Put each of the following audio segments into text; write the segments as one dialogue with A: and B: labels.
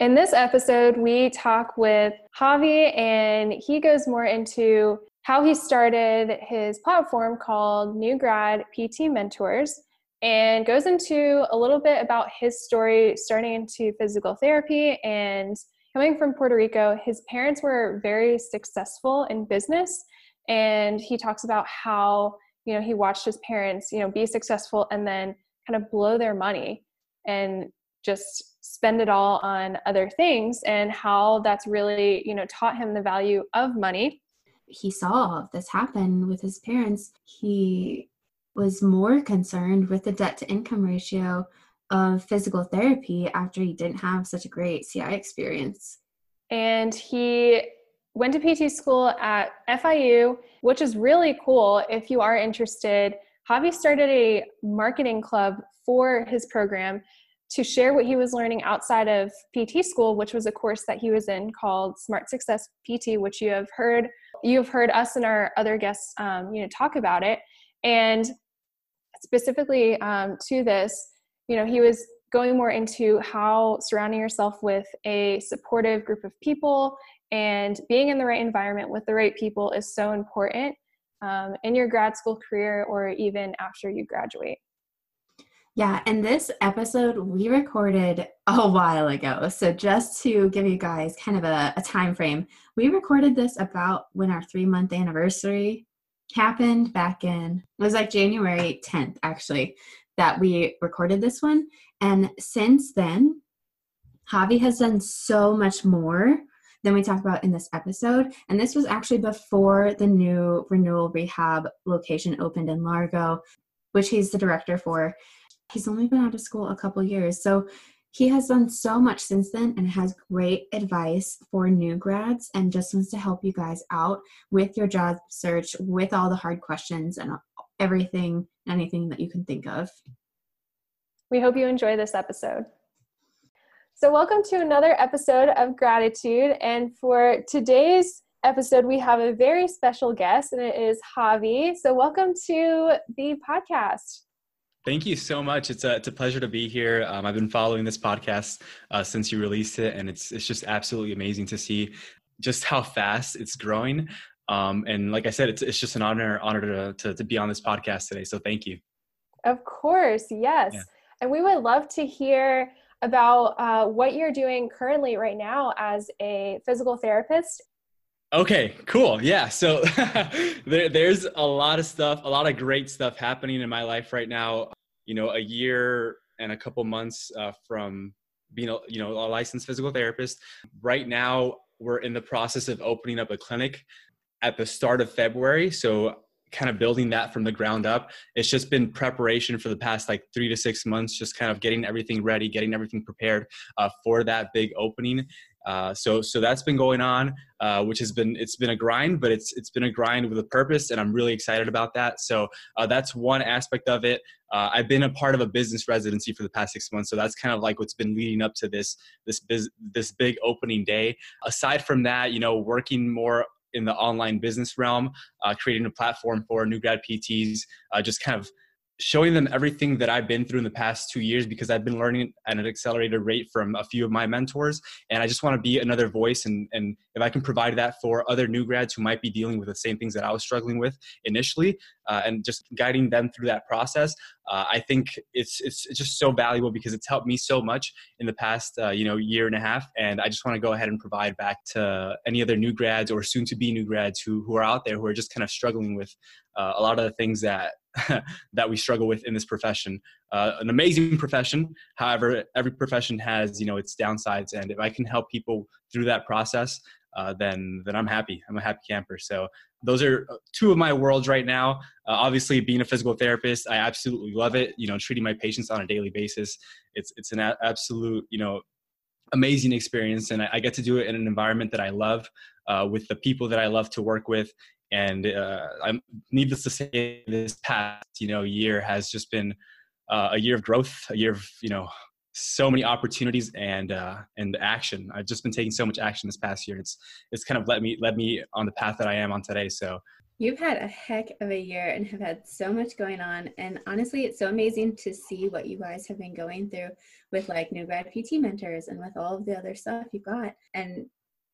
A: In this episode, we talk with Javi, and he goes more into how he started his platform called New Grad PT Mentors and goes into a little bit about his story starting into physical therapy and coming from Puerto Rico. His parents were very successful in business, and he talks about how you know he watched his parents you know be successful and then kind of blow their money and just spend it all on other things and how that's really you know taught him the value of money.
B: He saw this happen with his parents. He was more concerned with the debt to income ratio of physical therapy after he didn't have such a great ci experience.
A: And he went to pt school at fiu which is really cool if you are interested. Javi started a marketing club for his program to share what he was learning outside of PT school, which was a course that he was in called Smart Success PT, which you have heard you have heard us and our other guests, um, you know, talk about it. And specifically um, to this, you know, he was going more into how surrounding yourself with a supportive group of people and being in the right environment with the right people is so important um, in your grad school career or even after you graduate.
B: Yeah, and this episode we recorded a while ago. So just to give you guys kind of a, a time frame, we recorded this about when our three month anniversary happened back in it was like January 10th actually that we recorded this one. And since then, Javi has done so much more than we talked about in this episode. And this was actually before the new renewal rehab location opened in Largo, which he's the director for he's only been out of school a couple years. So he has done so much since then and has great advice for new grads and just wants to help you guys out with your job search, with all the hard questions and everything, anything that you can think of.
A: We hope you enjoy this episode. So, welcome to another episode of Gradtitude. And for today's episode, we have a very special guest, and it is Javi. So, welcome to the podcast.
C: Thank you so much. It's a, it's a pleasure to be here. Um, I've been following this podcast uh, since you released it, and it's it's just absolutely amazing to see just how fast it's growing. Um, and like I said, it's it's just an honor honor to, to, to be on this podcast today. So thank you.
A: Of course, yes. Yeah. And we would love to hear about uh, what you're doing currently right now as a physical therapist
C: Okay, cool. Yeah. So there, there's a lot of stuff, a lot of great stuff happening in my life right now you know a year and a couple months uh, from being a you know a licensed physical therapist right now we're in the process of opening up a clinic at the start of february so kind of building that from the ground up it's just been preparation for the past like three to six months just kind of getting everything ready getting everything prepared uh, for that big opening uh, so so that's been going on, uh, which has been it's been a grind, but it's it's been a grind with a purpose, and I'm really excited about that. So uh, that's one aspect of it. Uh, I've been a part of a business residency for the past six months, so that's kind of like what's been leading up to this this biz, this big opening day. Aside from that, you know, working more in the online business realm, uh, creating a platform for new grad PTs, just kind of showing them everything that I've been through in the past two years because I've been learning at an accelerated rate from a few of my mentors. And I just want to be another voice. And, and if I can provide that for other new grads who might be dealing with the same things that I was struggling with initially, uh, and just guiding them through that process, uh, I think it's, it's, just so valuable because it's helped me so much in the past, uh, you know, year and a half. And I just want to go ahead and provide back to any other new grads or soon to be new grads who, who are out there who are just kind of struggling with uh, a lot of the things that that we struggle with in this profession. Uh, an amazing profession, however, every profession has you know its downsides, and if I can help people through that process, uh, then then I'm happy. I'm a happy camper. So those are uh, two of my worlds right now. Uh, obviously, being a physical therapist, I absolutely love it. You know, treating my patients on a daily basis, it's it's an a- absolute you know amazing experience, and I, I, get to do it in an environment that I love. Uh, with the people that I love to work with, and uh, I'm needless to say, this past you know year has just been uh, a year of growth, a year of you know so many opportunities and uh, and action. I've just been taking so much action this past year. It's it's kind of led me led me on the path that I am on today. So
B: You've had a heck of a year and have had so much going on. And honestly, it's so amazing to see what you guys have been going through with like new grad PT mentors and with all of the other stuff you've got. And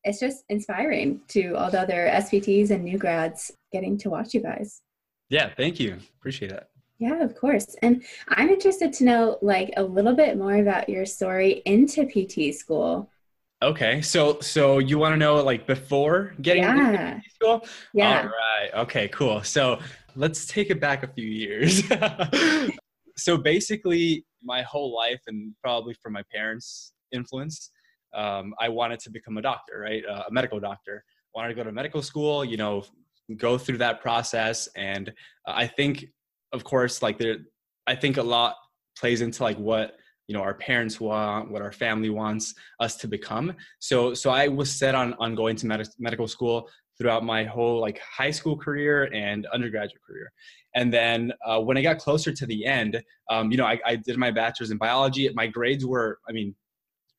B: it's just inspiring to all the other SPTs and new grads getting to watch you guys.
C: Yeah, thank you. Appreciate it.
B: Yeah, of course. And I'm interested to know like a little bit more about your story into PT school.
C: Okay, so so you want to know like before getting
B: yeah.
C: into PT school?
B: Yeah.
C: All right. Okay, cool. So let's take it back a few years. so basically, my whole life, and probably from my parents' influence, um, I wanted to become a doctor, right? Uh, a medical doctor. Wanted to go to medical school, you know, go through that process. And uh, I think, of course, like there, I think a lot plays into like what you know our parents want what our family wants us to become so so i was set on on going to med- medical school throughout my whole like high school career and undergraduate career and then uh, when i got closer to the end um, you know I, I did my bachelor's in biology my grades were i mean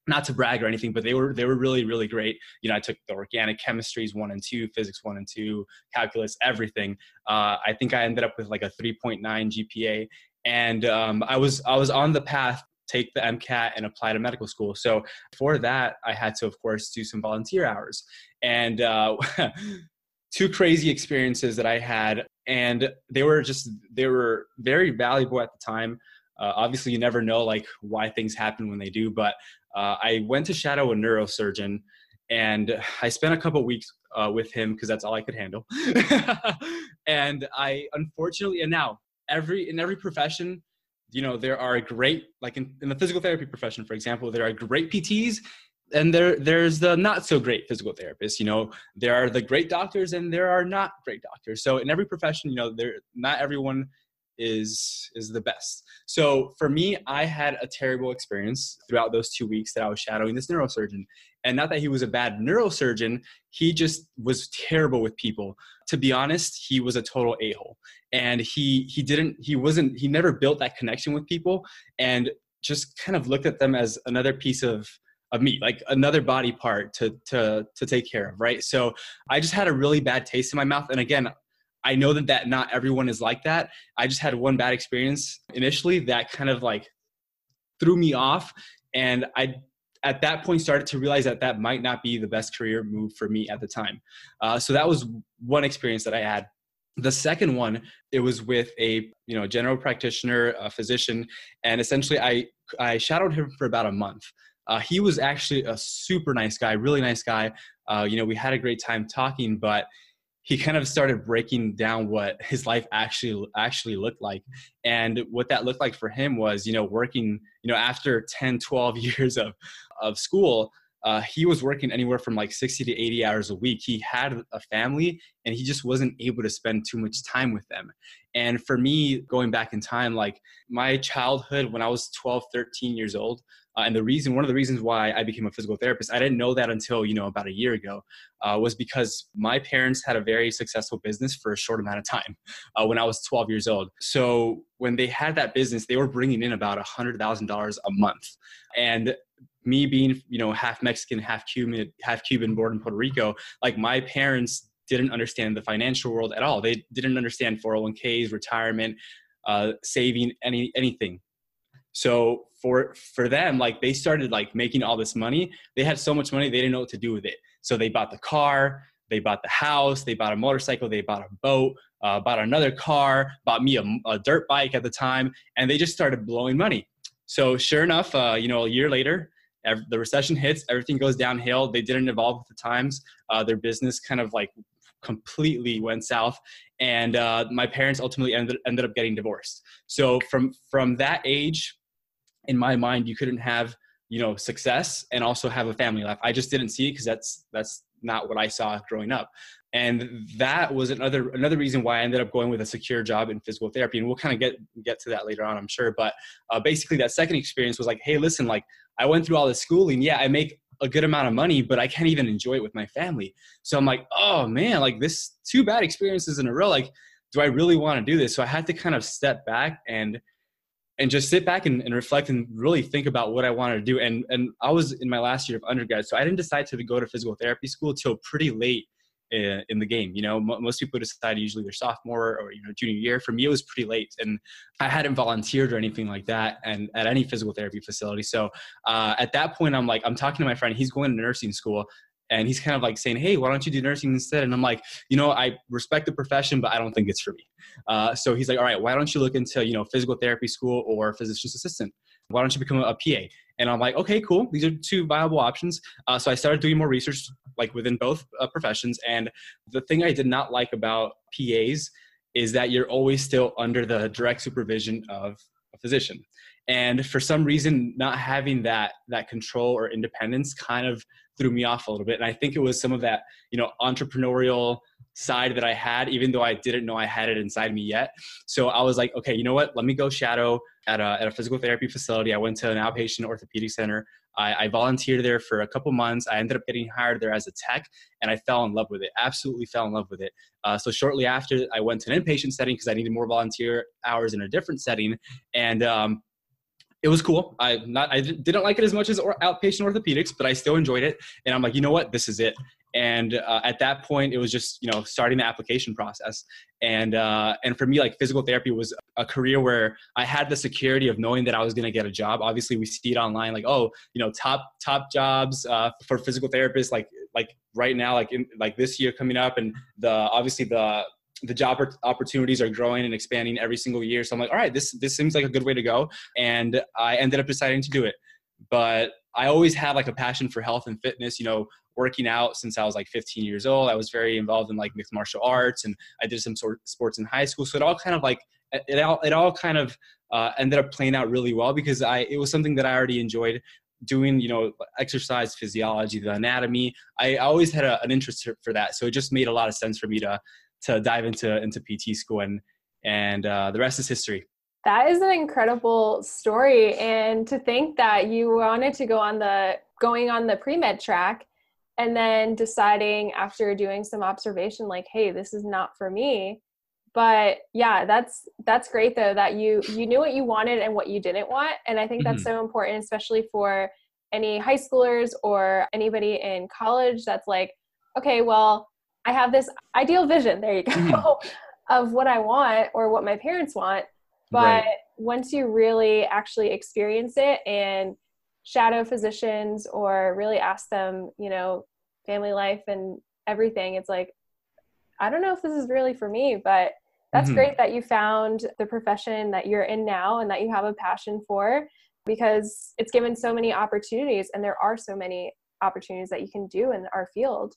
C: not to brag or anything, but they were they were really really great. You know, I took the organic chemistries one and two, physics one and two, calculus, everything. Uh, I think I ended up with like a 3.9 GPA, and um, I was I was on the path take the MCAT and apply to medical school. So for that, I had to of course do some volunteer hours, and uh, two crazy experiences that I had, and they were just they were very valuable at the time. Uh, obviously, you never know like why things happen when they do, but uh, I went to shadow a neurosurgeon, and I spent a couple weeks uh, with him because that's all I could handle. and I unfortunately, and now every in every profession, you know, there are great like in, in the physical therapy profession, for example, there are great PTs and there there's the not so great physical therapists you know there are the great doctors and there are not great doctors so in every profession you know there not everyone is is the best. So for me, I had a terrible experience throughout those two weeks that I was shadowing this neurosurgeon. And not that he was a bad neurosurgeon, he just was terrible with people. To be honest, he was a total a-hole. And he he didn't he wasn't he never built that connection with people and just kind of looked at them as another piece of of meat, like another body part to to to take care of right so i just had a really bad taste in my mouth and again I know that that not everyone is like that. I just had one bad experience initially that kind of like threw me off, and I at that point started to realize that that might not be the best career move for me at the time. Uh, so that was one experience that I had. The second one, it was with a you know general practitioner, a physician, and essentially I I shadowed him for about a month. Uh, he was actually a super nice guy, really nice guy. Uh, you know, we had a great time talking, but he kind of started breaking down what his life actually actually looked like and what that looked like for him was you know working you know after 10 12 years of of school uh, he was working anywhere from like 60 to 80 hours a week. He had a family and he just wasn't able to spend too much time with them. And for me, going back in time, like my childhood when I was 12, 13 years old, uh, and the reason, one of the reasons why I became a physical therapist, I didn't know that until, you know, about a year ago, uh, was because my parents had a very successful business for a short amount of time uh, when I was 12 years old. So when they had that business, they were bringing in about $100,000 a month. And me being, you know, half Mexican, half Cuban, half Cuban, born in Puerto Rico, like my parents didn't understand the financial world at all. They didn't understand 401ks, retirement, uh, saving any anything. So for for them, like they started like making all this money. They had so much money they didn't know what to do with it. So they bought the car, they bought the house, they bought a motorcycle, they bought a boat, uh, bought another car, bought me a, a, dirt bike at the time, and they just started blowing money. So sure enough, uh, you know, a year later, the recession hits, everything goes downhill. They didn't evolve with the times. Uh, their business kind of like completely went south, and uh, my parents ultimately ended ended up getting divorced. So from from that age, in my mind, you couldn't have you know success and also have a family life. I just didn't see it because that's that's not what I saw growing up. And that was another another reason why I ended up going with a secure job in physical therapy. And we'll kind of get get to that later on, I'm sure. But uh, basically, that second experience was like, hey, listen, like I went through all this schooling. Yeah, I make a good amount of money, but I can't even enjoy it with my family. So I'm like, oh man, like this two bad experiences in a row. Like, do I really want to do this? So I had to kind of step back and and just sit back and, and, reflect and really think about what I wanted to do. And and I was in my last year of undergrad, so I didn't decide to go to physical therapy school till pretty late in, in the game. You know, most people decide usually their sophomore or you know junior year. For me, it was pretty late, and I hadn't volunteered or anything like that, and at any physical therapy facility. So uh, at that point, I'm like, I'm talking to my friend. He's going to nursing school and he's kind of like saying hey why don't you do nursing instead? And i'm like you know i respect the profession but i don't think it's for me. Uh, so he's like all right why don't you look into you know physical therapy school or physician's assistant? Why don't you become a pa and i'm like okay cool. These are two viable options. Uh, so i started doing more research like within both uh, professions. And the thing i did not like about pas is that you're always still under the direct supervision of a physician. And for some reason not having that that control or independence kind of threw me off a little bit. And i think it was some of that you know entrepreneurial side that i had even though i didn't know i had it inside me yet. So i was like okay you know what? Let me go shadow at a, at a physical therapy facility. I went to an outpatient orthopedic center I, I volunteered there for a couple months. I ended up getting hired there as a tech, and I fell in love with it. Absolutely fell in love with it. Uh, so shortly after, I went to an inpatient setting because I needed more volunteer hours in a different setting, and um, it was cool. I not I didn't like it as much as or, outpatient orthopedics, but I still enjoyed it. And I'm like, you know what, this is it. And uh, at that point, it was just you know starting the application process. And uh, and for me, like physical therapy was a career where I had the security of knowing that I was going to get a job. Obviously, we see it online, like oh, you know, top top jobs uh, for physical therapists, like like right now, like in like this year coming up, and the obviously the the job opportunities are growing and expanding every single year. So I'm like, all right, this this seems like a good way to go, and I ended up deciding to do it. But I always had like a passion for health and fitness. You know, working out since I was like 15 years old. I was very involved in like mixed martial arts, and I did some sort of sports in high school. So it all kind of like it all it all kind of uh, ended up playing out really well because I it was something that I already enjoyed doing you know exercise physiology the anatomy i always had a, an interest for that so it just made a lot of sense for me to to dive into into PT school and and uh, the rest is history.
A: That is an incredible story, and to think that you wanted to go on the going on the pre med track, and then deciding after doing some observation, like, hey, this is not for me. But yeah, that's that's great though that you you knew what you wanted and what you didn't want, and I think that's mm-hmm. so important, especially for any high schoolers or anybody in college that's like, okay, well, I have this ideal vision, there you go, mm-hmm. of what I want or what my parents want. But right. once you really actually experience it and shadow physicians or really ask them, you know, family life and everything, it's like, I don't know if this is really for me, but that's mm-hmm. great that you found the profession that you're in now and that you have a passion for because it's given so many opportunities and there are so many opportunities that you can do in our field.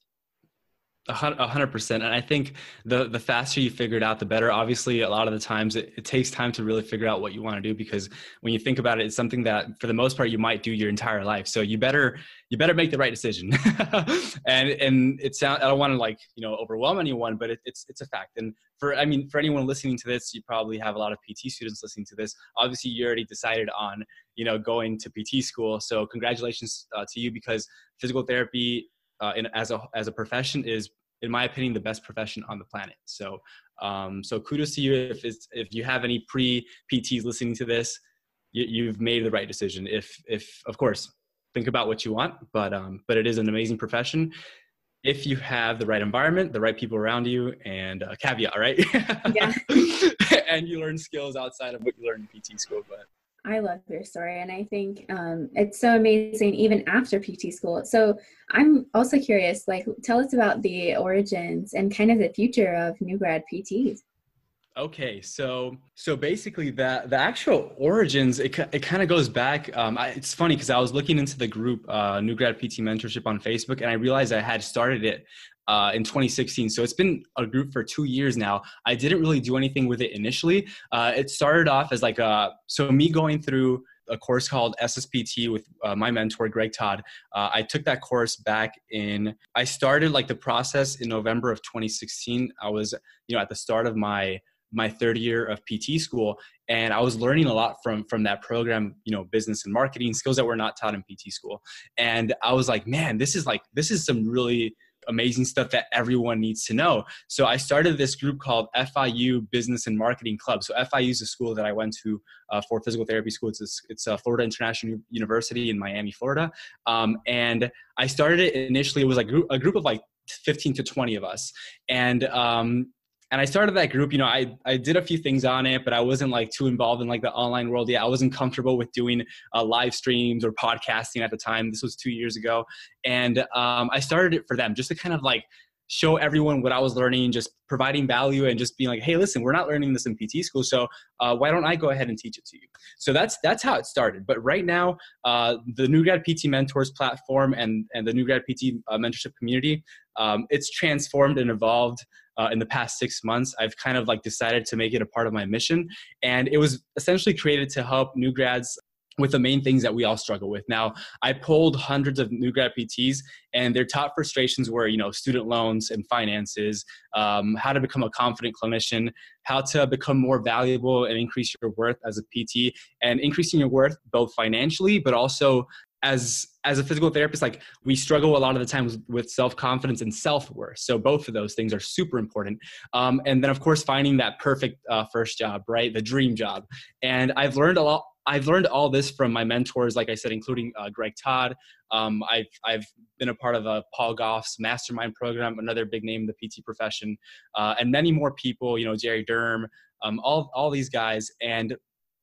C: Hundred percent. And I think the the faster you figure it out, the better. Obviously, a lot of the times it, it takes time to really figure out what you want to do because when you think about it, it's something that for the most part you might do your entire life. So you better you better make the right decision. and and it sound I don't want to like you know overwhelm anyone, but it, it's it's a fact. And for I mean for anyone listening to this, you probably have a lot of PT students listening to this. Obviously, you already decided on you know going to PT school. So congratulations uh, to you because physical therapy uh, in, as a as a profession is in my opinion, the best profession on the planet. So, um, so kudos to you if it's, if you have any pre PTs listening to this, you, have made the right decision. If if of course, think about what you want, but um, but it is an amazing profession. if you have the right environment, the right people around you, and a caveat, right? Yeah. and you learn skills outside of what you learn in PT school. But
B: I love your story, and I think um, it's so amazing even after PT school. So I'm also curious, like, tell us about the origins and kind of the future of new grad PTs.
C: Okay, so so basically, that the actual origins it it kind of goes back. Um, I, it's funny because I was looking into the group uh, New Grad PT Mentorship on Facebook, and I realized I had started it uh, in 2016. So it's been a group for two years now. I didn't really do anything with it initially. Uh, it started off as like a so me going through a course called SSPT with uh, my mentor Greg Todd. Uh, I took that course back in. I started like the process in November of 2016. I was you know at the start of my my third year of PT school and I was learning a lot from from that program, you know, business and marketing skills that were not taught in PT school. And I was like, man, this is like this is some really amazing stuff that everyone needs to know. So I started this group called FIU Business and Marketing Club. So FIU is a school that I went to uh, for physical therapy school. It's a, it's a Florida International University in Miami, Florida. Um, and I started it initially. It was like a group, of like 15 to 20 of us. And um, and I started that group. You know, I I did a few things on it, but I wasn't like too involved in like the online world yet. I wasn't comfortable with doing uh, live streams or podcasting at the time. This was two years ago, and um, I started it for them just to kind of like show everyone what I was learning, just providing value and just being like, hey, listen, we're not learning this in PT school, so uh, why don't I go ahead and teach it to you? So that's that's how it started. But right now, uh, the New Grad PT Mentors platform and and the New Grad PT uh, mentorship community, um, it's transformed and evolved uh, in the past six months, I've kind of like decided to make it a part of my mission. And it was essentially created to help new grads with the main things that we all struggle with. Now, I polled hundreds of new grad PTs, and their top frustrations were, you know, student loans and finances, um, how to become a confident clinician, how to become more valuable and increase your worth as a PT, and increasing your worth both financially, but also as as a physical therapist like we struggle a lot of the times with self-confidence and self-worth. So both of those things are super important. Um, and then of course finding that perfect uh, first job right? The dream job. And i've learned a lot I've learned all this from my mentors, like I said, including uh, Greg Todd. Um, I've I've been a part of a Paul Gough's mastermind program, another big name in the PT profession, uh, and many more people. You know, Jerry Derm, um, all all these guys, and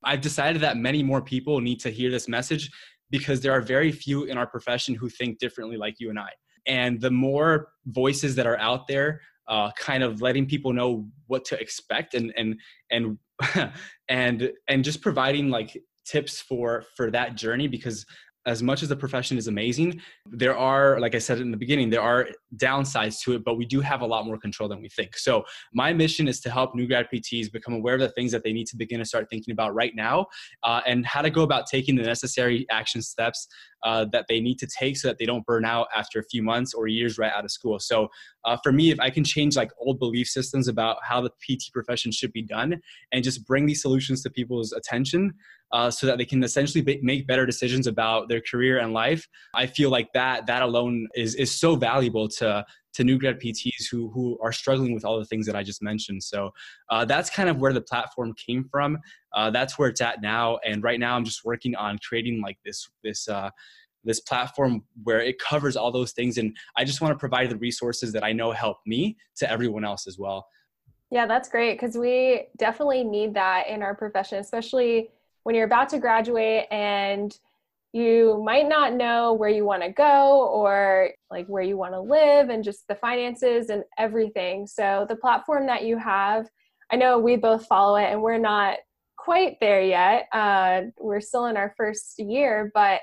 C: I've decided that many more people need to hear this message because there are very few in our profession who think differently like you and I. And the more voices that are out there, uh, kind of letting people know what to expect and and and and and just providing like tips for for that journey because as much as the profession is amazing, there are, like I said in the beginning, there are downsides to it, but we do have a lot more control than we think. So my mission is to help new grad PTs become aware of the things that they need to begin to start thinking about right now, uh, and how to go about taking the necessary action steps uh, that they need to take so that they don't burn out after a few months or years right out of school. So uh, for me, if I can change like old belief systems about how the PT profession should be done and just bring these solutions to people's attention, uh, so that they can essentially make better decisions about their career and life. I feel like that that alone is is so valuable to to new grad PTs who who are struggling with all the things that I just mentioned. So uh, that's kind of where the platform came from. Uh, that's where it's at now. And right now, I'm just working on creating like this this. Uh, this platform where it covers all those things and i just want to provide the resources that i know help me to everyone else as well
A: yeah that's great because we definitely need that in our profession especially when you're about to graduate and you might not know where you want to go or like where you want to live and just the finances and everything. So the platform that you have, I know we both follow it and we're not quite there yet. Uh, we're still in our first year, but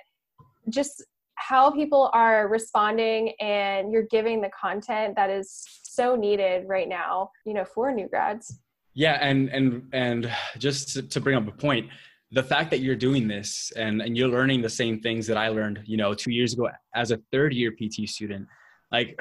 A: just how people are responding and you're giving the content that is so needed right now, you know, for new grads.
C: Yeah, and and and just to, to bring up a point, the fact that you're doing this and, and you're learning the same things that I learned, you know, two years ago as a third year PT student, like,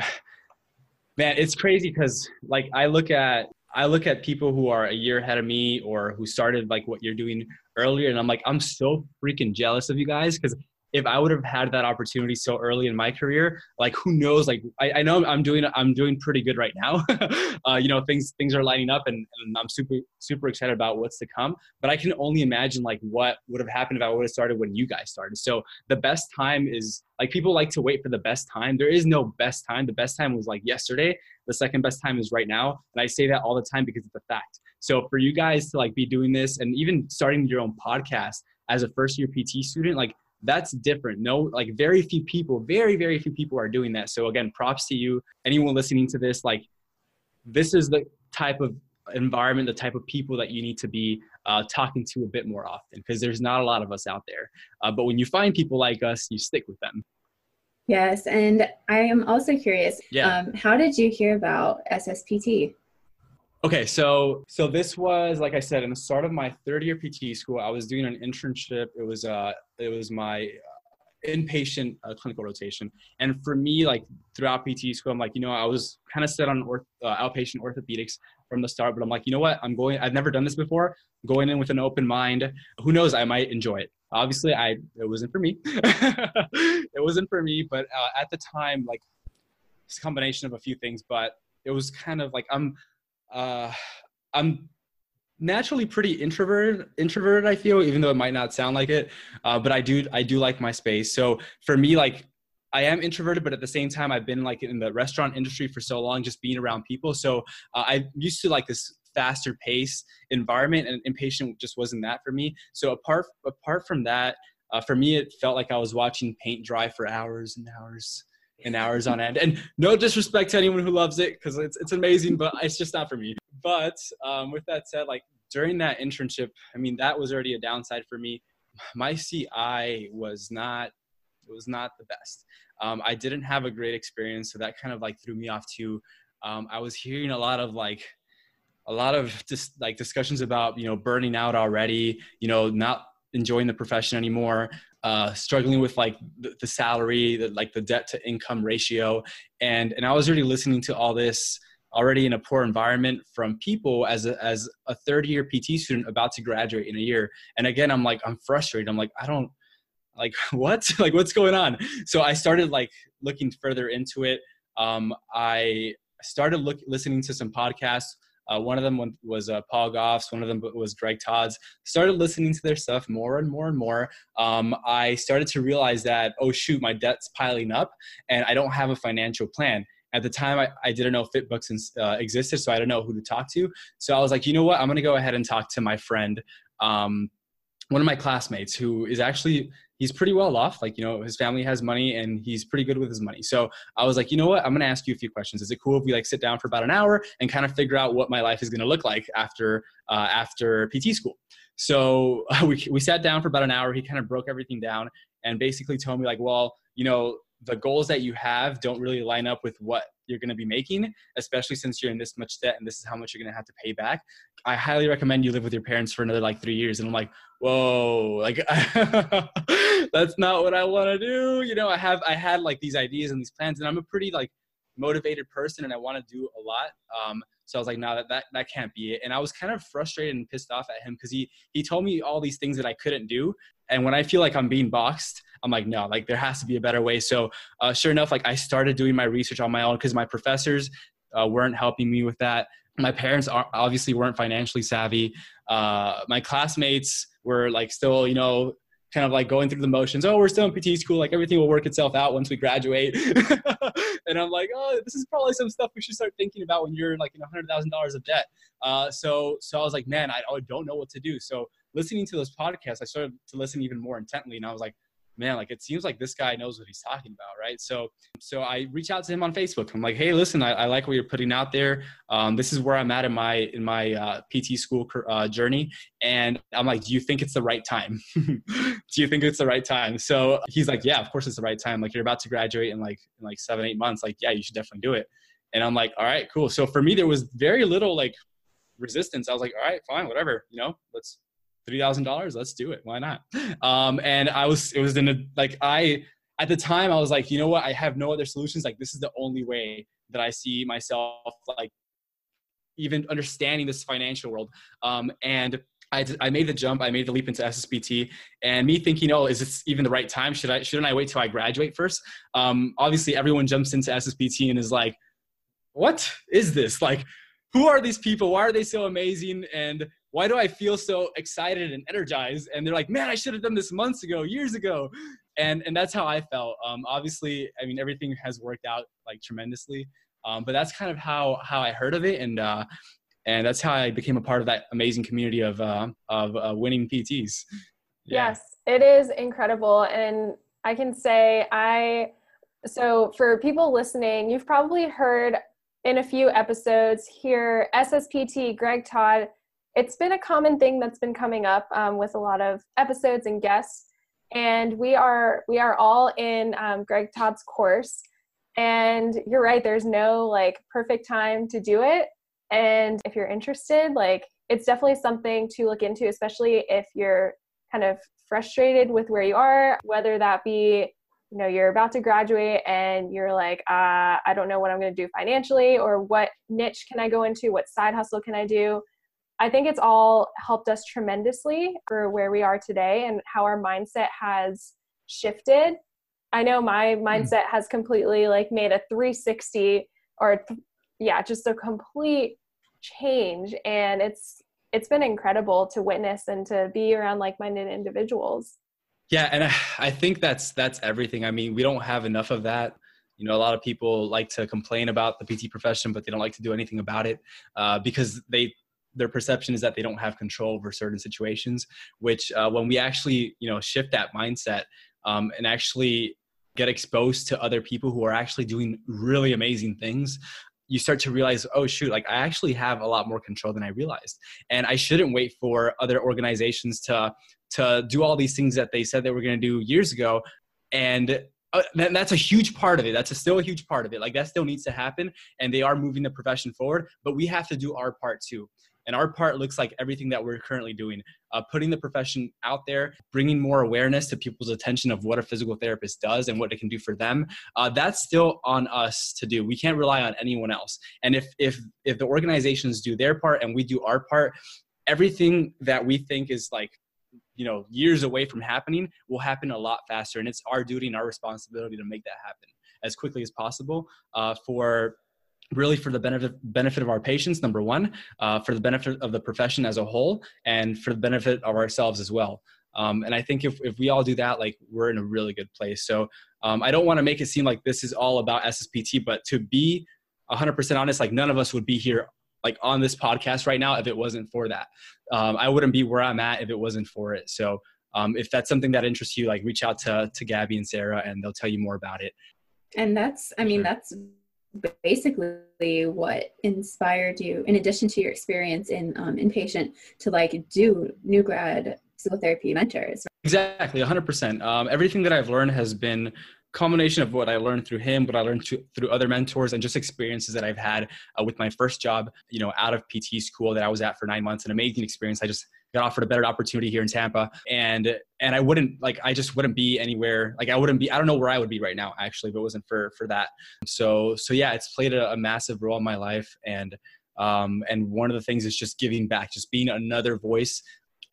C: man, it's crazy because like I look at I look at people who are a year ahead of me or who started like what you're doing earlier, and I'm like, I'm so freaking jealous of you guys because if I would have had that opportunity so early in my career, like who knows? Like I, I know I'm doing I'm doing pretty good right now. uh, you know, things things are lining up, and, and I'm super super excited about what's to come. But I can only imagine like what would have happened if I would have started when you guys started. So the best time is like people like to wait for the best time. There is no best time. The best time was like yesterday. The second best time is right now, and I say that all the time because it's a fact. So for you guys to like be doing this and even starting your own podcast as a first year PT student, like that's different. No, like very few people, very, very few people are doing that. So again, props to you. Anyone listening to this, like this is the type of environment, the type of people that you need to be uh, talking to a bit more often because there's not a lot of us out there. Uh, but when you find people like us, you stick with them.
B: Yes, and I am also curious. Yeah. Um, how did you hear about SSPT?
C: Okay, so so this was like I said in the start of my third year PT school. I was doing an internship. It was uh it was my uh, inpatient uh, clinical rotation, and for me, like throughout PT school, I'm like you know I was kind of set on orth- uh, outpatient orthopedics from the start, but I'm like you know what I'm going. I've never done this before. Going in with an open mind. Who knows? I might enjoy it. Obviously, I it wasn't for me. it wasn't for me, but uh, at the time, like it's a combination of a few things, but it was kind of like I'm uh, I'm naturally pretty introverted introverted i feel even though it might not sound like it. Uh, but i do i do like my space. So for me like i am introverted but at the same time i've been like in the restaurant industry for so long just being around people. So uh, i used to like this faster pace environment and inpatient just wasn't that for me. So apart apart from that uh, for me it felt like i was watching paint dry for hours and hours and hours on end. And no disrespect to anyone who loves it because it's it's amazing, but it's just not for me. But um, with that said, like during that internship, I mean that was already a downside for me. My CI was not it was not the best. Um, I didn't have a great experience, so that kind of like threw me off too. Um, I was hearing a lot of like a lot of just like discussions about you know burning out already, you know not enjoying the profession anymore uh, struggling with like the, the salary, the, like the debt to income ratio, and and I was already listening to all this already in a poor environment from people as a, as a third year PT student about to graduate in a year. And again, I'm like I'm frustrated. I'm like I don't like what like what's going on. So I started like looking further into it. Um, I started look, listening to some podcasts uh, one of them was uh, Paul Gough's, one of them was Greg Todd's. Started listening to their stuff more and more and more. Um, I started to realize that, oh, shoot, my debt's piling up and I don't have a financial plan. At the time, I, I didn't know FitBUX uh, existed, so I didn't know who to talk to. So I was like, you know what? I'm going to go ahead and talk to my friend. Um, one of my classmates who is actually he's pretty well off. Like, you know, his family has money and he's pretty good with his money. So I was like, you know what? I'm going to ask you a few questions. Is it cool if we like sit down for about an hour and kind of figure out what my life is going to look like after, uh, after PT school? So we, we sat down for about an hour. He kind of broke everything down and basically told me like, well, you know, the goals that you have don't really line up with what you're going to be making, especially since you're in this much debt and this is how much you're going to have to pay back. I highly recommend you live with your parents for another like three years. And I'm like, whoa, like that's not what I want to do. You know, I have I had like these ideas and these plans, and I'm a pretty like motivated person, and I want to do a lot. Um, so I was like, no, that, that that can't be it. And I was kind of frustrated and pissed off at him because he he told me all these things that I couldn't do. And when I feel like I'm being boxed, I'm like, no, like there has to be a better way. So uh, sure enough, like I started doing my research on my own because my professors uh, weren't helping me with that. My parents are, obviously weren't financially savvy. Uh, my classmates were like still, you know, kind of like going through the motions. Oh, we're still in PT school. Like everything will work itself out once we graduate. and I'm like, oh, this is probably some stuff we should start thinking about when you're like in a hundred thousand dollars of debt. Uh, so, so I was like, man, I, I don't know what to do. So listening to those podcasts, I started to listen even more intently, and I was like, man, like it seems like this guy knows what he's talking about, right? So, so I reach out to him on Facebook. I'm like, hey, listen, I, I like what you're putting out there. Um, this is where I'm at in my in my uh, PT school uh, journey, and I'm like, do you think it's the right time? do you think it's the right time? So he's like, yeah, of course it's the right time. Like you're about to graduate in like in like seven eight months. Like yeah, you should definitely do it. And I'm like, all right, cool. So for me, there was very little like resistance. I was like, all right, fine, whatever. You know, let's three thousand dollars. Let's do it. Why not? Um, and I was, it was in a like I at the time I was like, you know what? I have no other solutions. Like this is the only way that I see myself like even understanding this financial world. Um, and I, I made the jump. I made the leap into SSPT, and me thinking, oh, is this even the right time? Should I shouldn't I wait till I graduate first? Um, obviously, everyone jumps into SSPT and is like, what is this? Like, who are these people? Why are they so amazing? And why do I feel so excited and energized? And they're like, man, I should have done this months ago, years ago. And and that's how I felt. Um, obviously, I mean, everything has worked out like tremendously. Um, but that's kind of how how I heard of it, and uh, and that's how I became a part of that amazing community of uh, of uh, winning PTs.
A: Yeah. Yes, it is incredible, and I can say I. So for people listening, you've probably heard in a few episodes here SSPT Greg Todd. It's been a common thing that's been coming up um, with a lot of episodes and guests, and we are we are all in um, Greg Todd's course. And you're right, there's no like perfect time to do it. And if you're interested, like it's definitely something to look into, especially if you're kind of frustrated with where you are, whether that be you know you're about to graduate and you're like uh, i don't know what i'm going to do financially or what niche can i go into? What side hustle can i do i think it's all helped us tremendously for where we are today and how our mindset has shifted. I know my hmm. mindset has completely like made a 360 or yeah just a complete change. And it's it's been incredible to witness and to be around like-minded individuals.
C: Yeah and I, I think that's that's everything. I mean we don't have enough of that. You know a lot of people like to complain about the pt profession but they don't like to do anything about it uh, because they their perception is that they don't have control over certain situations which uh, when we actually you know shift that mindset um, and actually get exposed to other people who are actually doing really amazing things you start to realize, oh shoot, like I actually have a lot more control than I realized. And I shouldn't wait for other organizations to to do all these things that they said they were going to do years ago. And uh, that's a huge part of it. That's a still a huge part of it. Like that still needs to happen, and they are moving the profession forward. But we have to do our part too. And our part looks like everything that we're currently doing, uh, putting the profession out there, bringing more awareness to people's attention of what a physical therapist does and what it can do for them. Uh, that's still on us to do. We can't rely on anyone else. And if if if the organizations do their part and we do our part, everything that we think is like you know years away from happening will happen a lot faster and it's our duty and our responsibility to make that happen as quickly as possible uh, for really for the benefit benefit of our patients number one uh, for the benefit of the profession as a whole and for the benefit of ourselves as well. Um, and i think if, if we all do that like we're in a really good place. So um, i don't want to make it seem like this is all about sspt but to be 100% honest like none of us would be here like on this podcast right now if it wasn't for that. Um, i wouldn't be where i'm at if it wasn't for it. So um, if that's something that interests you like reach out to to gabby and sarah and they'll tell you more about it.
B: And that's i mean sure. that's basically what inspired you in addition to your experience in um, inpatient to like do new grad psychotherapy therapy mentors?
C: Exactly 100% um, everything that i've learned has been combination of what i learned through him what i learned to, through other mentors and just experiences that i've had uh, with my first job you know out of pt school that i was at for nine months an amazing experience. I just got offered a better opportunity here in Tampa. And and I wouldn't like I just wouldn't be anywhere like I wouldn't be I don't know where I would be right now actually if it wasn't for for that. So so yeah it's played a, a massive role in my life. And um and one of the things is just giving back just being another voice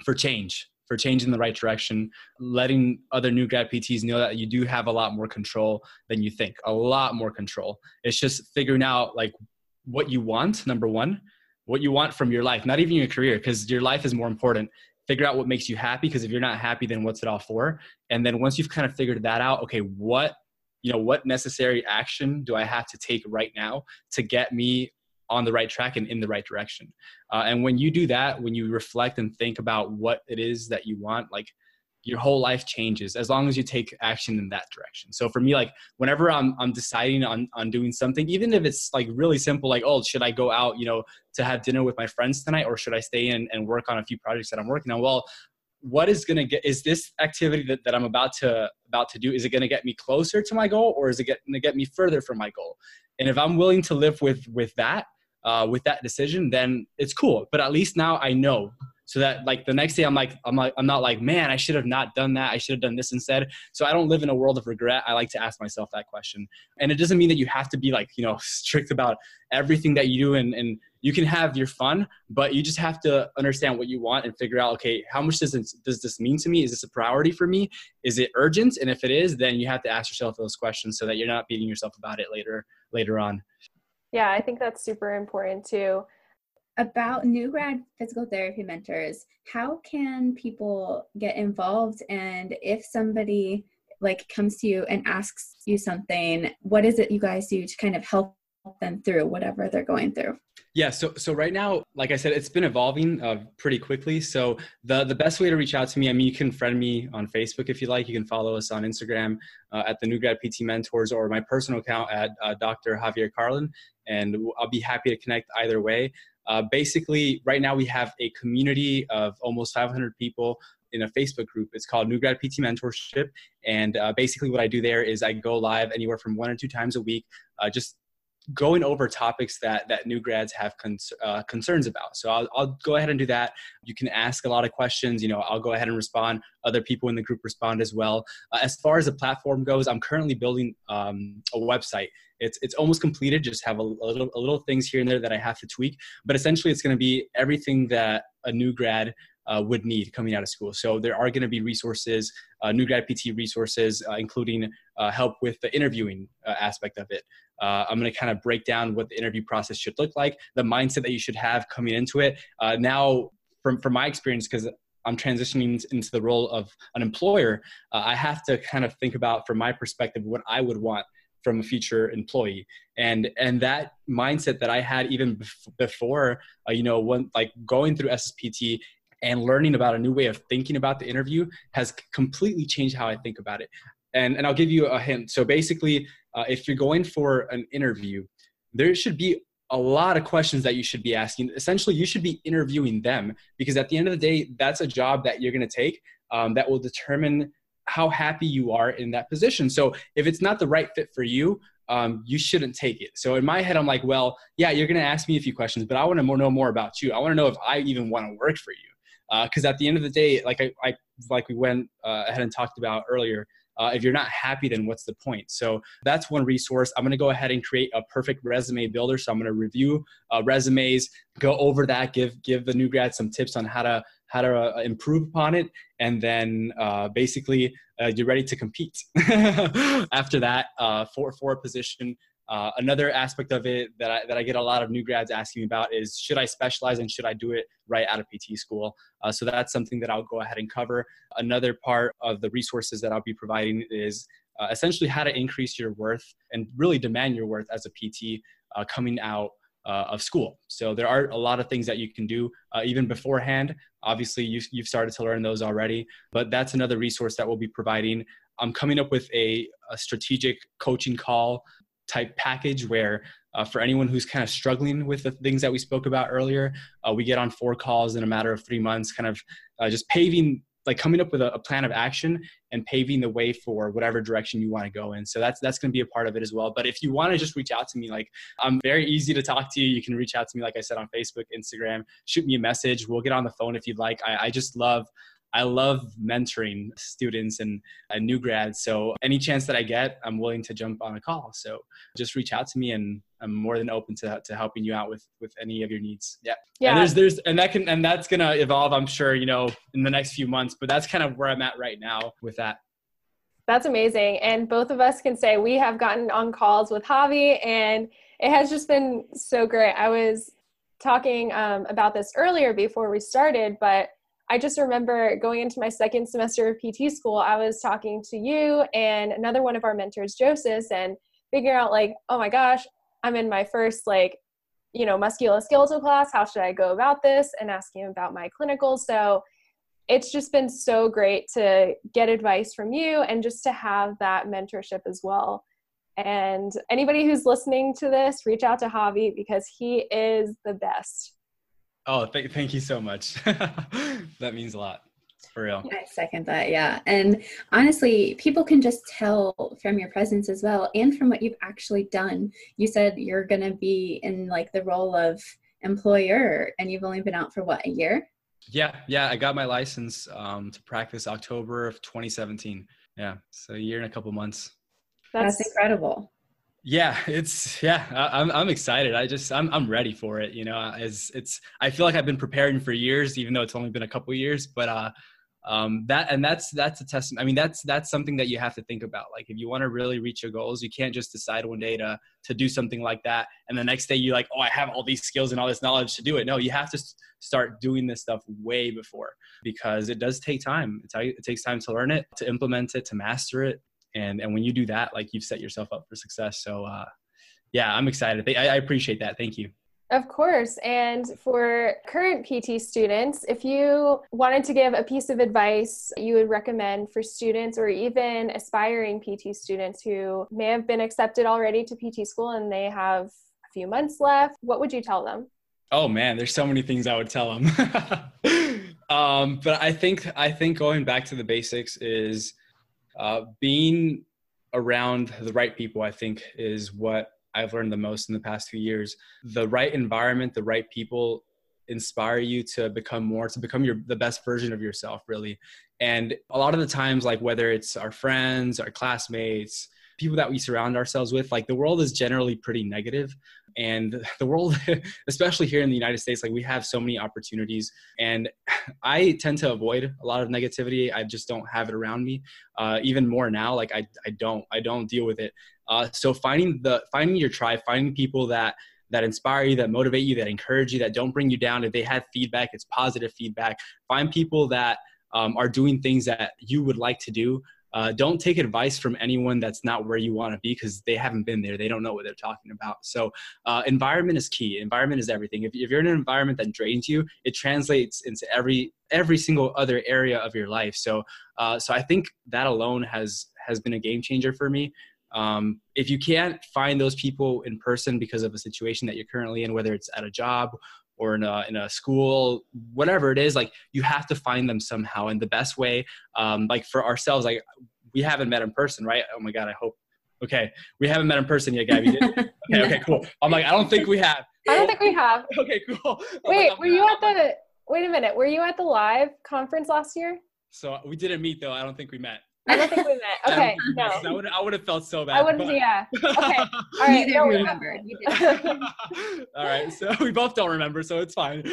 C: for change for change in the right direction, letting other new grad PTs know that you do have a lot more control than you think, a lot more control. It's just figuring out like what you want, number one, what you want from your life, not even your career, because your life is more important. Figure out what makes you happy, because if you're not happy, then what's it all for? And then once you've kind of figured that out, okay, what you know, what necessary action do I have to take right now to get me on the right track and in the right direction? Uh, and when you do that, when you reflect and think about what it is that you want, like your whole life changes as long as you take action in that direction. So for me, like whenever I'm I'm deciding on on doing something, even if it's like really simple, like oh, should I go out, you know, to have dinner with my friends tonight, or should I stay in and work on a few projects that I'm working on? Well, what is gonna get is this activity that, that I'm about to about to do, is it gonna get me closer to my goal or is it gonna get me further from my goal? And if I'm willing to live with with that, uh, with that decision, then it's cool. But at least now I know so that like the next day i'm like i'm like i'm not like man i should have not done that. I should have done this instead. So i don't live in a world of regret. I like to ask myself that question. And it doesn't mean that you have to be like you know strict about everything that you do and, and you can have your fun but you just have to understand what you want and figure out okay how much does this, does this mean to me? Is this a priority for me? Is it urgent? And if it is then you have to ask yourself those questions so that you're not beating yourself about it later later on.
A: Yeah i think that's super important too
B: about new grad physical therapy mentors how can people get involved? And if somebody like comes to you and asks you something what is it you guys do to kind of help them through whatever they're going through?
C: Yeah so so right now like i said it's been evolving uh, pretty quickly. So the the best way to reach out to me i mean you can friend me on facebook if you like. You can follow us on instagram uh, at the new grad pt mentors or my personal account at uh, dr javier carlin. And i'll be happy to connect either way uh, basically, right now we have a community of almost 500 people in a Facebook group. It's called New Grad PT Mentorship. And uh, basically, what I do there is I go live anywhere from one or two times a week, uh, just going over topics that that new grads have cons- uh, concerns about. So I'll, I'll go ahead and do that. You can ask a lot of questions. You know, I'll go ahead and respond. Other people in the group respond as well. Uh, as far as the platform goes, I'm currently building um, a website it's it's almost completed. Just have a, a, little a little things here and there that I have to tweak. But essentially, it's going to be everything that a new grad uh, would need coming out of school. So there are going to be resources, uh, new grad PT resources, uh, including uh, help with the interviewing uh, aspect of it. Uh, I'm going to kind of break down what the interview process should look like, the mindset that you should have coming into it. now, from from my experience, because I'm transitioning into the role of an employer, I have to kind of think about, from my perspective, what I would want from a future employee. And and that mindset that i had even bef- before uh, you know when like going through sspt and learning about a new way of thinking about the interview has completely changed how i think about it. And and i'll give you a hint. So basically uh, if you're going for an interview there should be a lot of questions that you should be asking. Essentially you should be interviewing them because at the end of the day that's a job that you're going to take um, that will determine how happy you are in that position. So if it's not the right fit for you, um, you shouldn't take it. So in my head, I'm like, well, yeah, you're going to ask me a few questions, but I want to know more about you. I want to know if I even want to work for you. Because uh, at the end of the day, like I, I like we went uh, ahead and talked about earlier, uh, if you're not happy, then what's the point? So that's one resource. I'm going to go ahead and create a perfect resume builder. So I'm going to review uh, resumes, go over that, give give the new grad some tips on how to how to uh, improve upon it, and then uh, basically uh, you're ready to compete after that uh, for for a position. Uh, another aspect of it that I, that I get a lot of new grads asking me about is should I specialize and should I do it right out of PT school? Uh, so that's something that I'll go ahead and cover. Another part of the resources that I'll be providing is essentially how to increase your worth and really demand your worth as a PT coming out uh, of school. So there are a lot of things that you can do uh, even beforehand. Obviously, you, you've started to learn those already, but that's another resource that we'll be providing. I'm coming up with a, a strategic coaching call type package where uh, for anyone who's kind of struggling with the things that we spoke about earlier, uh, we get on four calls in a matter of three months, kind of uh, just paving like coming up with a, a, plan of action and paving the way for whatever direction you want to go in. So that's that's going to be a part of it as well. But if you want to just reach out to me, like I'm very easy to talk to you. You can reach out to me, like I said, on Facebook, Instagram. Shoot me a message. We'll get on the phone if you'd like. I, I just love I love mentoring students and, and new grads. So any chance that I get, I'm willing to jump on a call. So just reach out to me and I'm more than open to, to helping you out with, with any of your needs. Yeah. Yeah. And there's, there's, and that can, and that's going to evolve, I'm sure, you know, in the next few months, but that's kind of where I'm at right now with that.
A: That's amazing. And both of us can say we have gotten on calls with Javi and it has just been so great. I was talking um, about this earlier before we started, but I just remember going into my second semester of PT school, I was talking to you and another one of our mentors, Joseph, and figuring out like, oh my gosh, I'm in my first like, you know, musculoskeletal class. How should I go about this? And asking about my clinical. So it's just been so great to get advice from you and just to have that mentorship as well. And anybody who's listening to this, reach out to Javi because he is the best.
C: Oh, th- thank you so much. that means a lot. For real.
B: I second that. Yeah. And honestly, people can just tell from your presence as well and from what you've actually done. You said you're going to be in like the role of employer and you've only been out for what, a year?
C: Yeah, yeah, I got my license um, to practice October of 2017. Yeah, so a year and a couple months.
B: That's, That's incredible.
C: Yeah, it's yeah. I, I'm I'm excited. I just I'm I'm ready for it. You know, it's it's. I feel like I've been preparing for years, even though it's only been a couple years. But uh, um, that and that's that's a testament. I mean, that's that's something that you have to think about. Like, if you want to really reach your goals, you can't just decide one day to to do something like that, and the next day you're like, oh, I have all these skills and all this knowledge to do it. No, you have to start doing this stuff way before because it does take time. it takes time to learn it, to implement it, to master it, and and when you do that like you've set yourself up for success so uh yeah i'm excited i, I appreciate that thank you
A: of course. And for current PT students, if you wanted to give a piece of advice you would recommend for students or even aspiring PT students who may have been accepted already to PT school and they have a few months left, what would you tell them?
C: Oh man, there's so many things I would tell them. um, but I think I think going back to the basics is uh, being around the right people, I think, is what I've learned the most in the past few years. The right environment, the right people inspire you to become more, to become your the best version of yourself, really. And a lot of the times, like whether it's our friends, our classmates, people that we surround ourselves with like the world is generally pretty negative and the world especially here in the united states like we have so many opportunities and i tend to avoid a lot of negativity i just don't have it around me uh, even more now like I, I don't i don't deal with it uh, so finding the finding your tribe finding people that that inspire you, that motivate you, that encourage you, that don't bring you down. If they have feedback, it's positive feedback. Find people that um, are doing things that you would like to do uh, don't take advice from anyone that's not where you want to be because they haven't been there. They don't know what they're talking about. So, uh, environment is key. Environment is everything. If, if you're in an environment that drains you, it translates into every every single other area of your life. So, uh, so I think that alone has has been a game changer for me. Um, if you can't find those people in person because of a situation that you're currently in, whether it's at a job or in a, in a school, whatever it is, like you have to find them somehow. And the best way, um, like for ourselves, like we haven't met in person, right? Oh my God, I hope. Okay, we haven't met in person yet, Gabby. okay, okay, cool. I'm like, I don't think we have.
A: I don't think we have.
C: okay, cool.
A: Wait, like, were you at the? Wait a minute. Were you at the live conference last year?
C: So we didn't meet though. I don't think we met.
A: I don't think we met. Okay, no.
C: I would, I would have felt so bad.
A: I wouldn't. But... Yeah. Okay. All right.
B: no, remember.
C: All right. So we both don't remember, so it's fine.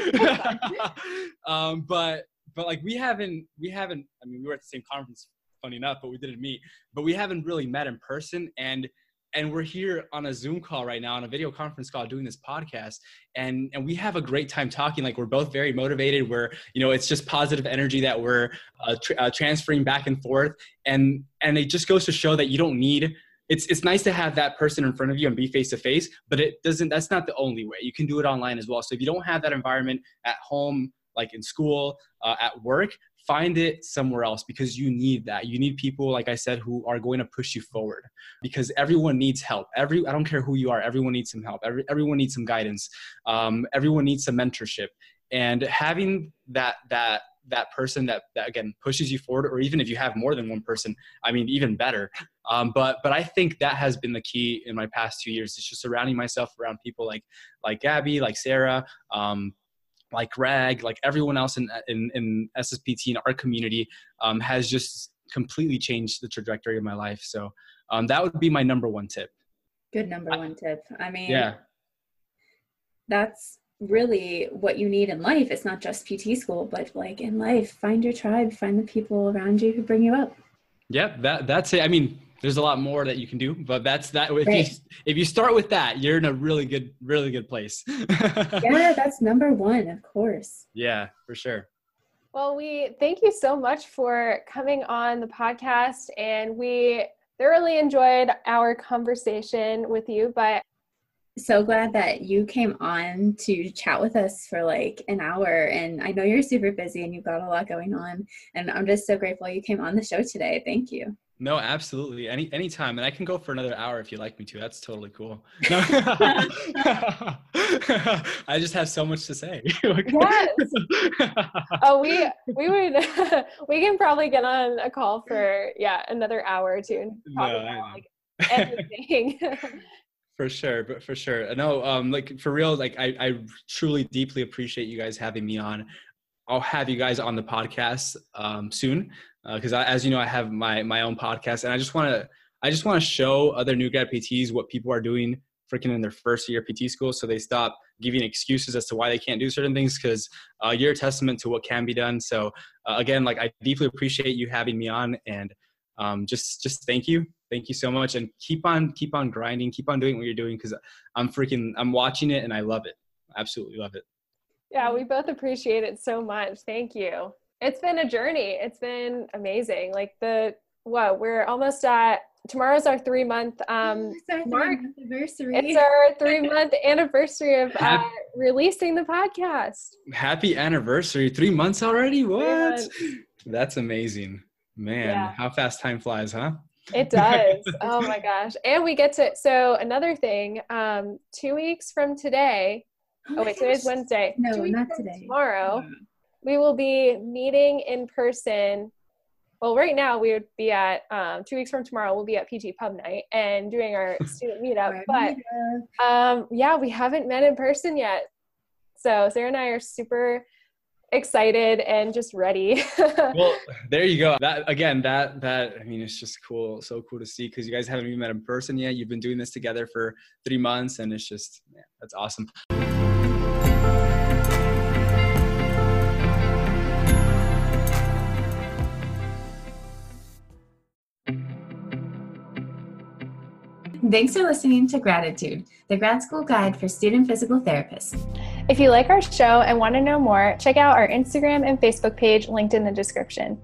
C: um, but but like we haven't we haven't. I mean, we were at the same conference, funny enough, but we didn't meet. But we haven't really met in person, and and we're here on a zoom call right now on a video conference call doing this podcast and and we have a great time talking. Like we're both very motivated. We're you know it's just positive energy that we're uh, tr- uh, transferring back and forth. And and it just goes to show that you don't need it's it's nice to have that person in front of you and be face to face but it doesn't that's not the only way. You can do it online as well. So if you don't have that environment at home like in school uh, at work find it somewhere else because you need that. You need people like i said who are going to push you forward because everyone needs help. Every i don't care who you are everyone needs some help. Every, everyone needs some guidance. Um, everyone needs some mentorship. And having that that that person that, that again pushes you forward or even if you have more than one person i mean even better. Um, but but i think that has been the key in my past two years. It's just surrounding myself around people like like gabby like sarah um, like Greg, like everyone else in in, in SSPT in our community, um, has just completely changed the trajectory of my life. So um, that would be my number one tip.
B: Good number one tip. I mean,
C: yeah,
B: that's really what you need in life. It's not just PT school, but like in life, find your tribe, find the people around you who bring you up.
C: Yep, that that's it. I mean, there's a lot more that you can do but that's that if right. you if you start with that you're in a really good really good place.
B: Yeah that's number one of course.
C: Yeah for sure.
A: Well we thank you so much for coming on the podcast and we thoroughly enjoyed our conversation with you but
B: so glad that you came on to chat with us for like an hour and i know you're super busy and you've got a lot going on and i'm just so grateful you came on the show today. Thank you
C: no, absolutely. Any anytime. And I can go for another hour if you like me to. That's totally cool. I just have so much to say.
A: yes. oh, we we would we can probably get on a call for yeah, another hour or two and talk no, about like everything.
C: for sure, but for sure. No, um like for real, like I, I truly deeply appreciate you guys having me on I'll have you guys on the podcast um, soon because uh, as you know, I have my my own podcast, and I just want to I just want to show other new grad PTs what people are doing freaking in their first year PT school, so they stop giving excuses as to why they can't do certain things because uh, you're a testament to what can be done. So uh, again, like I deeply appreciate you having me on, and um, just just thank you, thank you so much, and keep on keep on grinding, keep on doing what you're doing because I'm freaking I'm watching it and I love it, absolutely love it.
A: Yeah, we both appreciate it so much. Thank you. It's been a journey. It's been amazing. Like the what we're almost at tomorrow's our three month um
B: it's mark anniversary.
A: It's our three month anniversary of uh, releasing the podcast.
C: Happy anniversary! Three months already? What? That's amazing, man. Yeah. How fast time flies, huh?
A: It does. oh my gosh! And we get to so another thing. Um, two weeks from today. Oh, oh wait, today's Wednesday.
B: No, not today.
A: Tomorrow, we will be meeting in person well, right now we would be at um, two weeks from tomorrow. We'll be at PT Pub Night and doing our student meetup. but um, yeah, we haven't met in person yet. So Sarah and I are super excited and just ready.
C: well, there you go. That again, that that I mean, it's just cool, so cool to see because you guys haven't even met in person yet. You've been doing this together for three months, and it's just man, that's awesome.
B: Thanks for listening to Gradtitude, the grad school guide for student physical therapists.
A: If you like our show and want to know more, check out our Instagram and Facebook page linked in the description.